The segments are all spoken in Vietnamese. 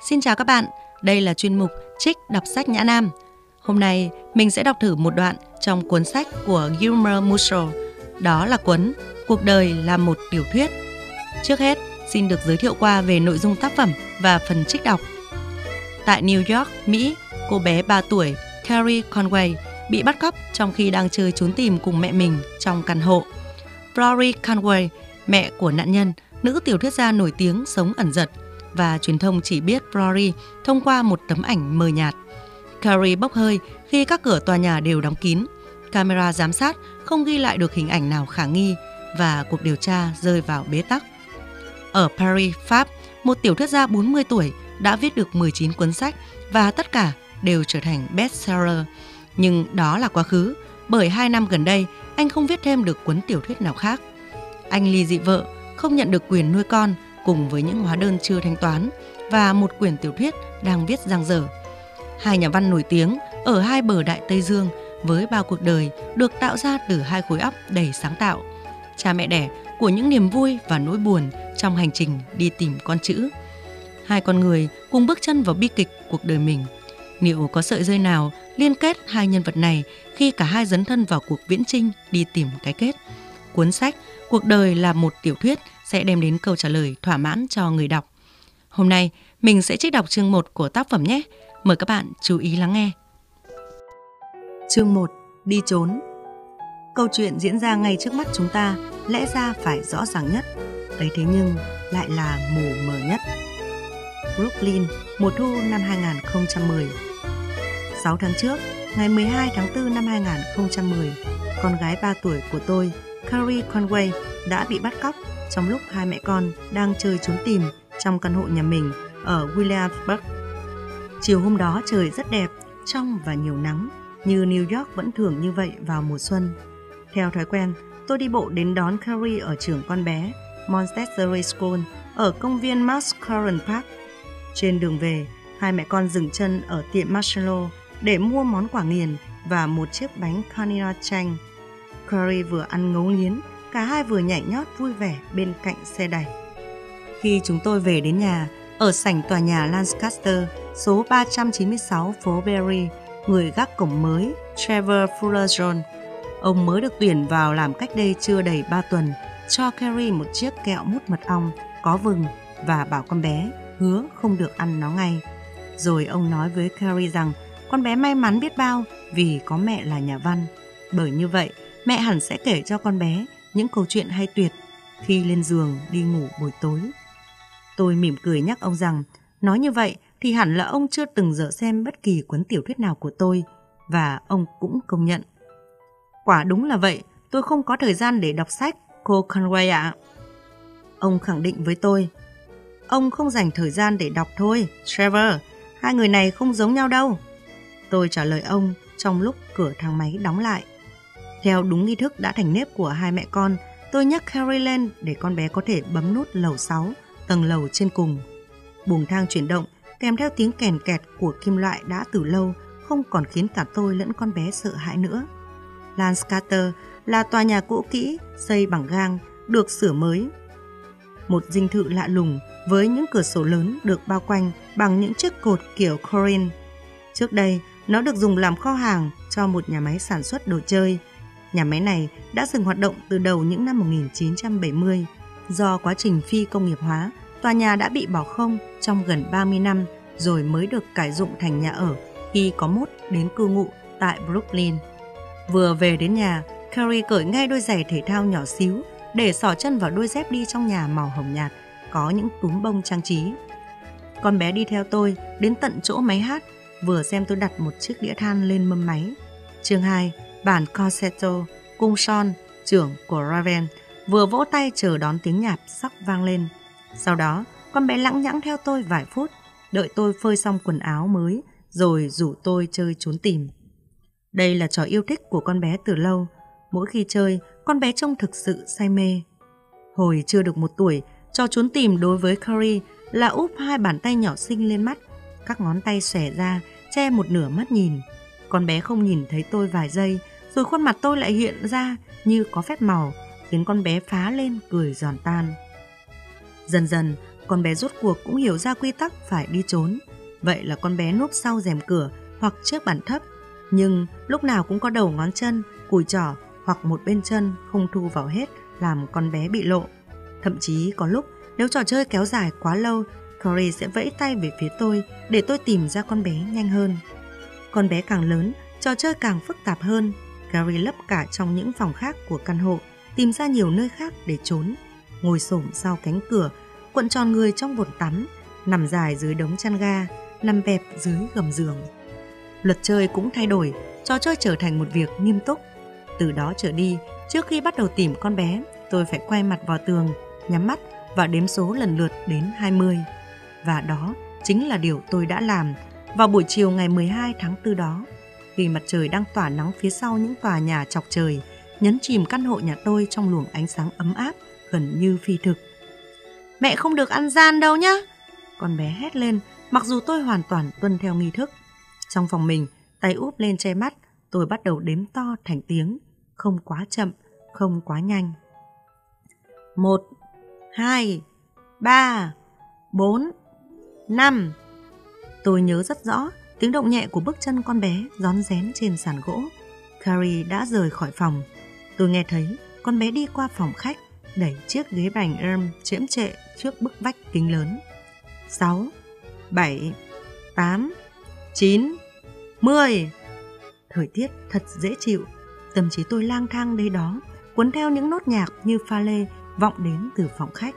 Xin chào các bạn, đây là chuyên mục Trích đọc sách Nhã Nam. Hôm nay mình sẽ đọc thử một đoạn trong cuốn sách của Gilmer Musso, đó là cuốn Cuộc đời là một tiểu thuyết. Trước hết, xin được giới thiệu qua về nội dung tác phẩm và phần trích đọc. Tại New York, Mỹ, cô bé 3 tuổi Carrie Conway bị bắt cóc trong khi đang chơi trốn tìm cùng mẹ mình trong căn hộ. Rory Conway, mẹ của nạn nhân, nữ tiểu thuyết gia nổi tiếng sống ẩn giật và truyền thông chỉ biết Rory thông qua một tấm ảnh mờ nhạt. Carrie bốc hơi khi các cửa tòa nhà đều đóng kín. Camera giám sát không ghi lại được hình ảnh nào khả nghi và cuộc điều tra rơi vào bế tắc. Ở Paris, Pháp, một tiểu thuyết gia 40 tuổi đã viết được 19 cuốn sách và tất cả đều trở thành bestseller. Nhưng đó là quá khứ, bởi hai năm gần đây anh không viết thêm được cuốn tiểu thuyết nào khác. Anh ly dị vợ, không nhận được quyền nuôi con cùng với những hóa đơn chưa thanh toán và một quyển tiểu thuyết đang viết giang dở. Hai nhà văn nổi tiếng ở hai bờ Đại Tây Dương với bao cuộc đời được tạo ra từ hai khối óc đầy sáng tạo. Cha mẹ đẻ của những niềm vui và nỗi buồn trong hành trình đi tìm con chữ. Hai con người cùng bước chân vào bi kịch cuộc đời mình. Liệu có sợi dây nào liên kết hai nhân vật này khi cả hai dấn thân vào cuộc viễn trinh đi tìm cái kết? Cuốn sách Cuộc đời là một tiểu thuyết sẽ đem đến câu trả lời thỏa mãn cho người đọc. Hôm nay, mình sẽ trích đọc chương 1 của tác phẩm nhé. Mời các bạn chú ý lắng nghe. Chương 1. Đi trốn Câu chuyện diễn ra ngay trước mắt chúng ta lẽ ra phải rõ ràng nhất, ấy thế nhưng lại là mù mờ nhất. Brooklyn, mùa thu năm 2010 6 tháng trước, ngày 12 tháng 4 năm 2010, con gái 3 tuổi của tôi, Carrie Conway, đã bị bắt cóc trong lúc hai mẹ con đang chơi trốn tìm trong căn hộ nhà mình ở Williamsburg. Chiều hôm đó trời rất đẹp, trong và nhiều nắng, như New York vẫn thường như vậy vào mùa xuân. Theo thói quen, tôi đi bộ đến đón Carrie ở trường con bé Montessori School ở công viên Mascaron Park. Trên đường về, hai mẹ con dừng chân ở tiệm Marshmallow để mua món quả nghiền và một chiếc bánh Canina chanh. Carrie vừa ăn ngấu nghiến, cả hai vừa nhảy nhót vui vẻ bên cạnh xe đẩy. Khi chúng tôi về đến nhà, ở sảnh tòa nhà Lancaster, số 396 phố Berry, người gác cổng mới, Trevor Fullerton, ông mới được tuyển vào làm cách đây chưa đầy 3 tuần, cho Carrie một chiếc kẹo mút mật ong có vừng và bảo con bé hứa không được ăn nó ngay. Rồi ông nói với Carrie rằng con bé may mắn biết bao vì có mẹ là nhà văn. Bởi như vậy, mẹ hẳn sẽ kể cho con bé những câu chuyện hay tuyệt khi lên giường đi ngủ buổi tối. Tôi mỉm cười nhắc ông rằng, nói như vậy thì hẳn là ông chưa từng dở xem bất kỳ cuốn tiểu thuyết nào của tôi và ông cũng công nhận. Quả đúng là vậy, tôi không có thời gian để đọc sách, cô Conway ạ. Ông khẳng định với tôi, ông không dành thời gian để đọc thôi, Trevor, hai người này không giống nhau đâu. Tôi trả lời ông trong lúc cửa thang máy đóng lại. Theo đúng nghi thức đã thành nếp của hai mẹ con, tôi nhắc Carrie lên để con bé có thể bấm nút lầu 6, tầng lầu trên cùng. Buồng thang chuyển động, kèm theo tiếng kèn kẹt của kim loại đã từ lâu, không còn khiến cả tôi lẫn con bé sợ hãi nữa. Lanskater là tòa nhà cũ kỹ, xây bằng gang, được sửa mới. Một dinh thự lạ lùng với những cửa sổ lớn được bao quanh bằng những chiếc cột kiểu Corin. Trước đây, nó được dùng làm kho hàng cho một nhà máy sản xuất đồ chơi. Nhà máy này đã dừng hoạt động từ đầu những năm 1970. Do quá trình phi công nghiệp hóa, tòa nhà đã bị bỏ không trong gần 30 năm rồi mới được cải dụng thành nhà ở khi có mốt đến cư ngụ tại Brooklyn. Vừa về đến nhà, Carrie cởi ngay đôi giày thể thao nhỏ xíu để sỏ chân vào đôi dép đi trong nhà màu hồng nhạt, có những túm bông trang trí. Con bé đi theo tôi đến tận chỗ máy hát vừa xem tôi đặt một chiếc đĩa than lên mâm máy. Chương 2, bản concerto, cung son, trưởng của Raven, vừa vỗ tay chờ đón tiếng nhạc sắc vang lên. Sau đó, con bé lẳng nhãng theo tôi vài phút, đợi tôi phơi xong quần áo mới, rồi rủ tôi chơi trốn tìm. Đây là trò yêu thích của con bé từ lâu. Mỗi khi chơi, con bé trông thực sự say mê. Hồi chưa được một tuổi, trò trốn tìm đối với Curry là úp hai bàn tay nhỏ xinh lên mắt các ngón tay xòe ra, che một nửa mắt nhìn. Con bé không nhìn thấy tôi vài giây, rồi khuôn mặt tôi lại hiện ra như có phép màu, khiến con bé phá lên cười giòn tan. Dần dần, con bé rốt cuộc cũng hiểu ra quy tắc phải đi trốn. Vậy là con bé núp sau rèm cửa hoặc trước bàn thấp, nhưng lúc nào cũng có đầu ngón chân, cùi trỏ hoặc một bên chân không thu vào hết làm con bé bị lộ. Thậm chí có lúc nếu trò chơi kéo dài quá lâu, Corey sẽ vẫy tay về phía tôi để tôi tìm ra con bé nhanh hơn. Con bé càng lớn, trò chơi càng phức tạp hơn. Gary lấp cả trong những phòng khác của căn hộ, tìm ra nhiều nơi khác để trốn. Ngồi xổm sau cánh cửa, cuộn tròn người trong bồn tắm, nằm dài dưới đống chăn ga, nằm bẹp dưới gầm giường. Luật chơi cũng thay đổi, trò chơi trở thành một việc nghiêm túc. Từ đó trở đi, trước khi bắt đầu tìm con bé, tôi phải quay mặt vào tường, nhắm mắt và đếm số lần lượt đến 20. Và đó chính là điều tôi đã làm vào buổi chiều ngày 12 tháng 4 đó. Khi mặt trời đang tỏa nắng phía sau những tòa nhà chọc trời, nhấn chìm căn hộ nhà tôi trong luồng ánh sáng ấm áp, gần như phi thực. Mẹ không được ăn gian đâu nhá! Con bé hét lên, mặc dù tôi hoàn toàn tuân theo nghi thức. Trong phòng mình, tay úp lên che mắt, tôi bắt đầu đếm to thành tiếng, không quá chậm, không quá nhanh. Một, hai, ba, bốn, năm. Tôi nhớ rất rõ tiếng động nhẹ của bước chân con bé rón rén trên sàn gỗ. Carrie đã rời khỏi phòng. Tôi nghe thấy con bé đi qua phòng khách, đẩy chiếc ghế bành erm chiếm trệ trước bức vách kính lớn. 6, 7, 8, 9, 10. Thời tiết thật dễ chịu, tâm trí tôi lang thang đây đó, cuốn theo những nốt nhạc như pha lê vọng đến từ phòng khách.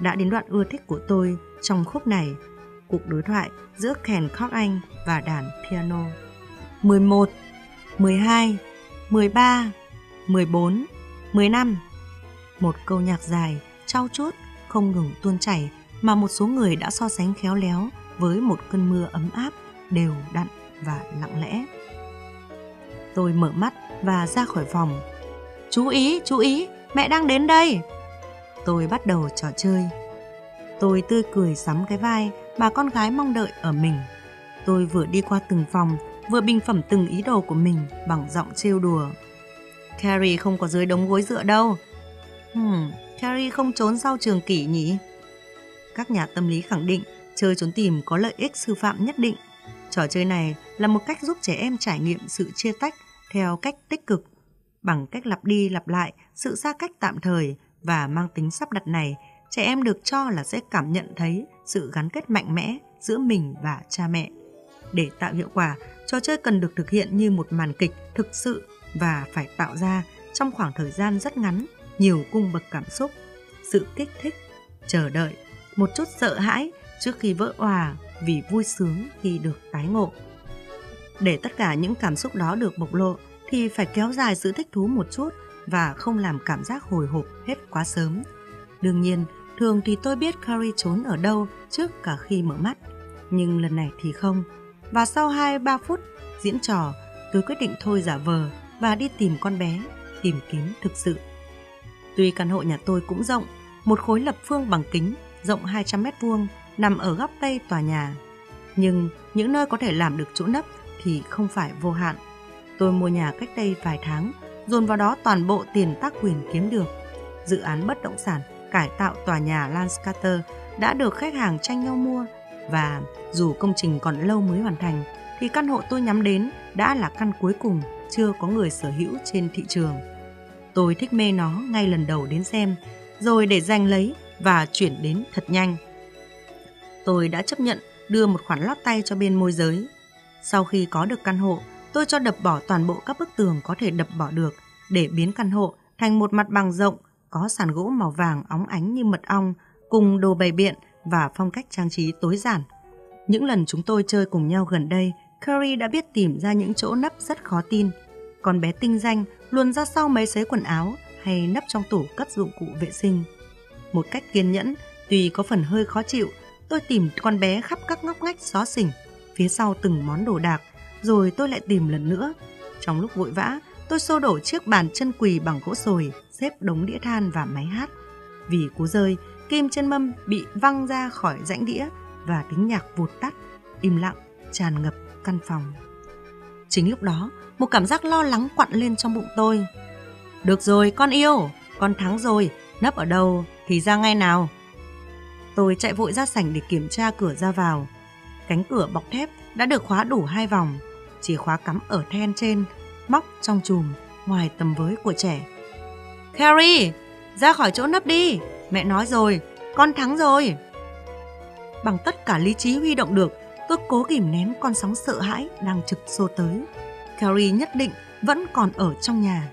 Đã đến đoạn ưa thích của tôi trong khúc này, cuộc đối thoại giữa kèn khóc anh và đàn piano. 11, 12, 13, 14, 15. Một câu nhạc dài, trao chuốt, không ngừng tuôn chảy mà một số người đã so sánh khéo léo với một cơn mưa ấm áp, đều đặn và lặng lẽ. Tôi mở mắt và ra khỏi phòng. Chú ý, chú ý, mẹ đang đến đây. Tôi bắt đầu trò chơi. Tôi tươi cười sắm cái vai mà con gái mong đợi ở mình. Tôi vừa đi qua từng phòng, vừa bình phẩm từng ý đồ của mình bằng giọng trêu đùa. Carrie không có dưới đống gối dựa đâu. Hmm, Carrie không trốn sau trường kỷ nhỉ? Các nhà tâm lý khẳng định chơi trốn tìm có lợi ích sư phạm nhất định. Trò chơi này là một cách giúp trẻ em trải nghiệm sự chia tách theo cách tích cực. Bằng cách lặp đi lặp lại sự xa cách tạm thời và mang tính sắp đặt này, trẻ em được cho là sẽ cảm nhận thấy sự gắn kết mạnh mẽ giữa mình và cha mẹ. Để tạo hiệu quả, trò chơi cần được thực hiện như một màn kịch thực sự và phải tạo ra trong khoảng thời gian rất ngắn nhiều cung bậc cảm xúc, sự kích thích, chờ đợi, một chút sợ hãi trước khi vỡ òa vì vui sướng khi được tái ngộ. Để tất cả những cảm xúc đó được bộc lộ thì phải kéo dài sự thích thú một chút và không làm cảm giác hồi hộp hết quá sớm. Đương nhiên, thường thì tôi biết Carrie trốn ở đâu trước cả khi mở mắt, nhưng lần này thì không. Và sau 2-3 phút diễn trò, tôi quyết định thôi giả vờ và đi tìm con bé, tìm kiếm thực sự. Tuy căn hộ nhà tôi cũng rộng, một khối lập phương bằng kính rộng 200 mét vuông nằm ở góc tây tòa nhà. Nhưng những nơi có thể làm được chỗ nấp thì không phải vô hạn. Tôi mua nhà cách đây vài tháng, dồn vào đó toàn bộ tiền tác quyền kiếm được. Dự án bất động sản cải tạo tòa nhà Landscater đã được khách hàng tranh nhau mua và dù công trình còn lâu mới hoàn thành thì căn hộ tôi nhắm đến đã là căn cuối cùng chưa có người sở hữu trên thị trường. Tôi thích mê nó ngay lần đầu đến xem, rồi để giành lấy và chuyển đến thật nhanh. Tôi đã chấp nhận đưa một khoản lót tay cho bên môi giới. Sau khi có được căn hộ, tôi cho đập bỏ toàn bộ các bức tường có thể đập bỏ được để biến căn hộ thành một mặt bằng rộng có sàn gỗ màu vàng óng ánh như mật ong cùng đồ bày biện và phong cách trang trí tối giản. Những lần chúng tôi chơi cùng nhau gần đây, Curry đã biết tìm ra những chỗ nấp rất khó tin. Con bé tinh danh luôn ra sau mấy xế quần áo hay nấp trong tủ cất dụng cụ vệ sinh. Một cách kiên nhẫn, tuy có phần hơi khó chịu, tôi tìm con bé khắp các ngóc ngách xó xỉnh, phía sau từng món đồ đạc, rồi tôi lại tìm lần nữa. Trong lúc vội vã, tôi xô đổ chiếc bàn chân quỳ bằng gỗ sồi, xếp đống đĩa than và máy hát. Vì cú rơi, kim chân mâm bị văng ra khỏi rãnh đĩa và tiếng nhạc vụt tắt, im lặng, tràn ngập căn phòng. Chính lúc đó, một cảm giác lo lắng quặn lên trong bụng tôi. Được rồi, con yêu, con thắng rồi, nấp ở đâu thì ra ngay nào. Tôi chạy vội ra sảnh để kiểm tra cửa ra vào. Cánh cửa bọc thép đã được khóa đủ hai vòng, chìa khóa cắm ở then trên, móc trong chùm, ngoài tầm với của trẻ. Carrie, ra khỏi chỗ nấp đi, mẹ nói rồi, con thắng rồi. Bằng tất cả lý trí huy động được, tôi cố kìm nén con sóng sợ hãi đang trực xô tới. Carrie nhất định vẫn còn ở trong nhà.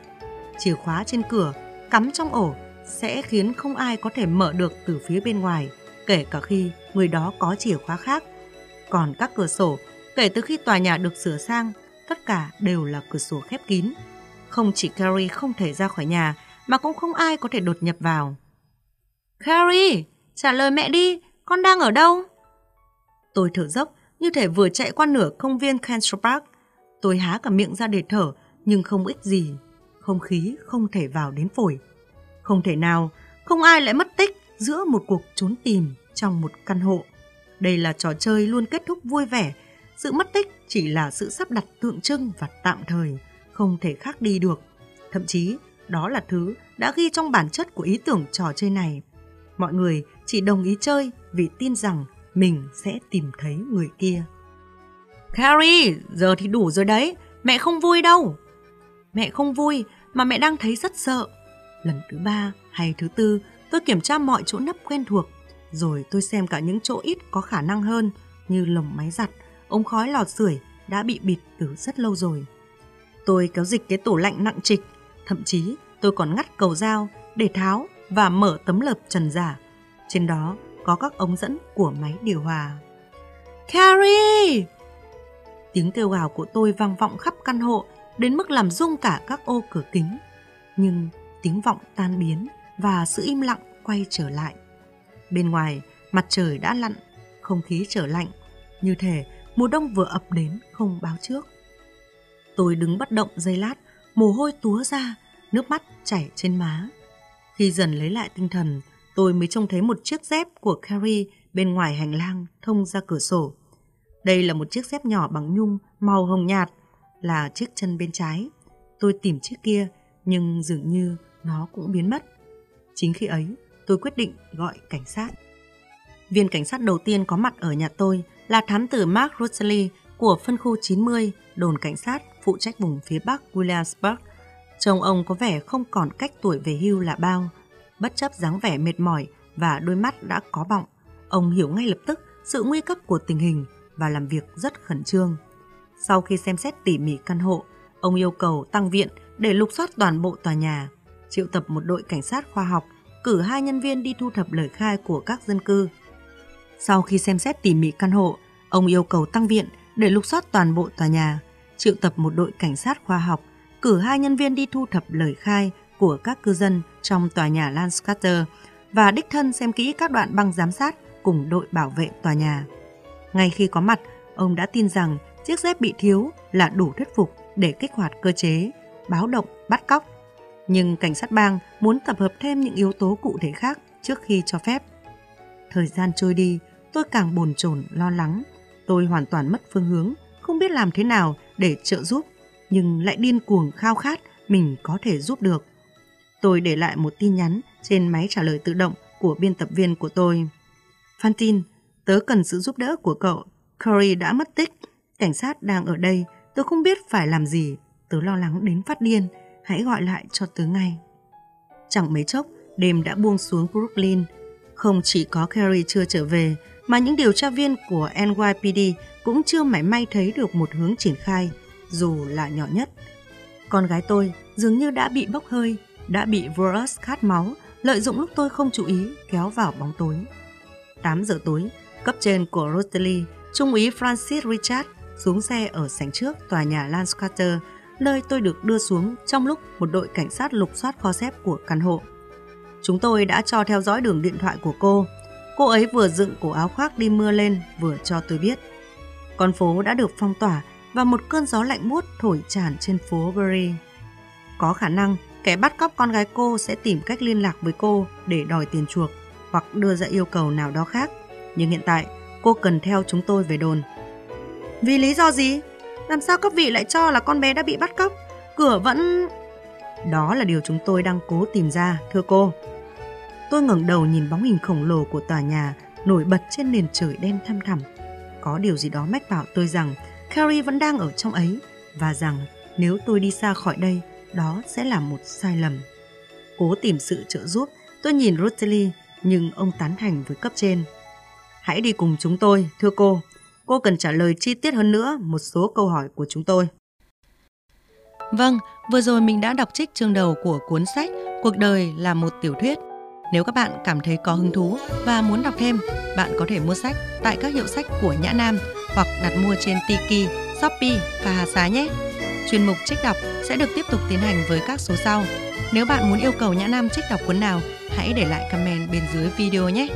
Chìa khóa trên cửa cắm trong ổ sẽ khiến không ai có thể mở được từ phía bên ngoài, kể cả khi người đó có chìa khóa khác. Còn các cửa sổ, kể từ khi tòa nhà được sửa sang, tất cả đều là cửa sổ khép kín. Không chỉ Carrie không thể ra khỏi nhà, mà cũng không ai có thể đột nhập vào. Carrie, trả lời mẹ đi, con đang ở đâu? Tôi thở dốc, như thể vừa chạy qua nửa công viên Kensho Park. Tôi há cả miệng ra để thở, nhưng không ích gì. Không khí không thể vào đến phổi. Không thể nào, không ai lại mất tích giữa một cuộc trốn tìm trong một căn hộ. Đây là trò chơi luôn kết thúc vui vẻ. Sự mất tích chỉ là sự sắp đặt tượng trưng và tạm thời, không thể khác đi được. Thậm chí, đó là thứ đã ghi trong bản chất của ý tưởng trò chơi này. Mọi người chỉ đồng ý chơi vì tin rằng mình sẽ tìm thấy người kia. Carrie, giờ thì đủ rồi đấy, mẹ không vui đâu. Mẹ không vui mà mẹ đang thấy rất sợ. Lần thứ ba hay thứ tư, tôi kiểm tra mọi chỗ nấp quen thuộc, rồi tôi xem cả những chỗ ít có khả năng hơn như lồng máy giặt, ống khói lò sưởi đã bị bịt từ rất lâu rồi. Tôi kéo dịch cái tủ lạnh nặng trịch, thậm chí tôi còn ngắt cầu dao để tháo và mở tấm lợp trần giả. Trên đó có các ống dẫn của máy điều hòa. Carrie! Tiếng kêu gào của tôi vang vọng khắp căn hộ đến mức làm rung cả các ô cửa kính. Nhưng tiếng vọng tan biến và sự im lặng quay trở lại. Bên ngoài, mặt trời đã lặn, không khí trở lạnh, như thể mùa đông vừa ập đến không báo trước. Tôi đứng bất động giây lát, mồ hôi túa ra, nước mắt chảy trên má. Khi dần lấy lại tinh thần, tôi mới trông thấy một chiếc dép của Carrie bên ngoài hành lang thông ra cửa sổ. Đây là một chiếc dép nhỏ bằng nhung màu hồng nhạt, là chiếc chân bên trái. Tôi tìm chiếc kia, nhưng dường như nó cũng biến mất. Chính khi ấy, tôi quyết định gọi cảnh sát. Viên cảnh sát đầu tiên có mặt ở nhà tôi là thám tử Mark Rosalie của phân khu 90, đồn cảnh sát phụ trách vùng phía Bắc Williamsburg. Chồng ông có vẻ không còn cách tuổi về hưu là bao. Bất chấp dáng vẻ mệt mỏi và đôi mắt đã có bọng, ông hiểu ngay lập tức sự nguy cấp của tình hình và làm việc rất khẩn trương. Sau khi xem xét tỉ mỉ căn hộ, ông yêu cầu tăng viện để lục soát toàn bộ tòa nhà, triệu tập một đội cảnh sát khoa học, cử hai nhân viên đi thu thập lời khai của các dân cư. Sau khi xem xét tỉ mỉ căn hộ, ông yêu cầu tăng viện để lục soát toàn bộ tòa nhà, triệu tập một đội cảnh sát khoa học, cử hai nhân viên đi thu thập lời khai của các cư dân trong tòa nhà Lancaster và đích thân xem kỹ các đoạn băng giám sát cùng đội bảo vệ tòa nhà. Ngay khi có mặt, ông đã tin rằng chiếc dép bị thiếu là đủ thuyết phục để kích hoạt cơ chế, báo động, bắt cóc. Nhưng cảnh sát bang muốn tập hợp thêm những yếu tố cụ thể khác trước khi cho phép. Thời gian trôi đi, tôi càng bồn chồn lo lắng. Tôi hoàn toàn mất phương hướng, không biết làm thế nào để trợ giúp, nhưng lại điên cuồng khao khát mình có thể giúp được. Tôi để lại một tin nhắn trên máy trả lời tự động của biên tập viên của tôi. Phan tin, tớ cần sự giúp đỡ của cậu. Curry đã mất tích. Cảnh sát đang ở đây, tớ không biết phải làm gì. Tớ lo lắng đến phát điên, hãy gọi lại cho tớ ngay. Chẳng mấy chốc, đêm đã buông xuống Brooklyn. Không chỉ có Carrie chưa trở về, mà những điều tra viên của NYPD cũng chưa mảy may thấy được một hướng triển khai, dù là nhỏ nhất. Con gái tôi dường như đã bị bốc hơi, đã bị virus khát máu, lợi dụng lúc tôi không chú ý kéo vào bóng tối. 8 giờ tối, cấp trên của Rosalie, Trung úy Francis Richard xuống xe ở sảnh trước tòa nhà Lancaster, nơi tôi được đưa xuống trong lúc một đội cảnh sát lục soát kho xếp của căn hộ. Chúng tôi đã cho theo dõi đường điện thoại của cô. Cô ấy vừa dựng cổ áo khoác đi mưa lên vừa cho tôi biết. Con phố đã được phong tỏa và một cơn gió lạnh buốt thổi tràn trên phố Bury. Có khả năng kẻ bắt cóc con gái cô sẽ tìm cách liên lạc với cô để đòi tiền chuộc hoặc đưa ra yêu cầu nào đó khác. Nhưng hiện tại, cô cần theo chúng tôi về đồn. Vì lý do gì? Làm sao các vị lại cho là con bé đã bị bắt cóc? Cửa vẫn... Đó là điều chúng tôi đang cố tìm ra, thưa cô. Tôi ngẩng đầu nhìn bóng hình khổng lồ của tòa nhà nổi bật trên nền trời đen thăm thẳm. Có điều gì đó mách bảo tôi rằng Carrie vẫn đang ở trong ấy và rằng nếu tôi đi xa khỏi đây, đó sẽ là một sai lầm. Cố tìm sự trợ giúp, tôi nhìn Rosalie nhưng ông tán thành với cấp trên. Hãy đi cùng chúng tôi, thưa cô. Cô cần trả lời chi tiết hơn nữa một số câu hỏi của chúng tôi. Vâng, vừa rồi mình đã đọc trích chương đầu của cuốn sách Cuộc đời là một tiểu thuyết. Nếu các bạn cảm thấy có hứng thú và muốn đọc thêm, bạn có thể mua sách tại các hiệu sách của Nhã Nam hoặc đặt mua trên Tiki, Shopee và Hà Xá nhé. Chuyên mục trích đọc sẽ được tiếp tục tiến hành với các số sau. Nếu bạn muốn yêu cầu Nhã Nam trích đọc cuốn nào, hãy để lại comment bên dưới video nhé.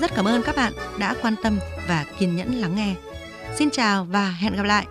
Rất cảm ơn các bạn đã quan tâm và kiên nhẫn lắng nghe. Xin chào và hẹn gặp lại!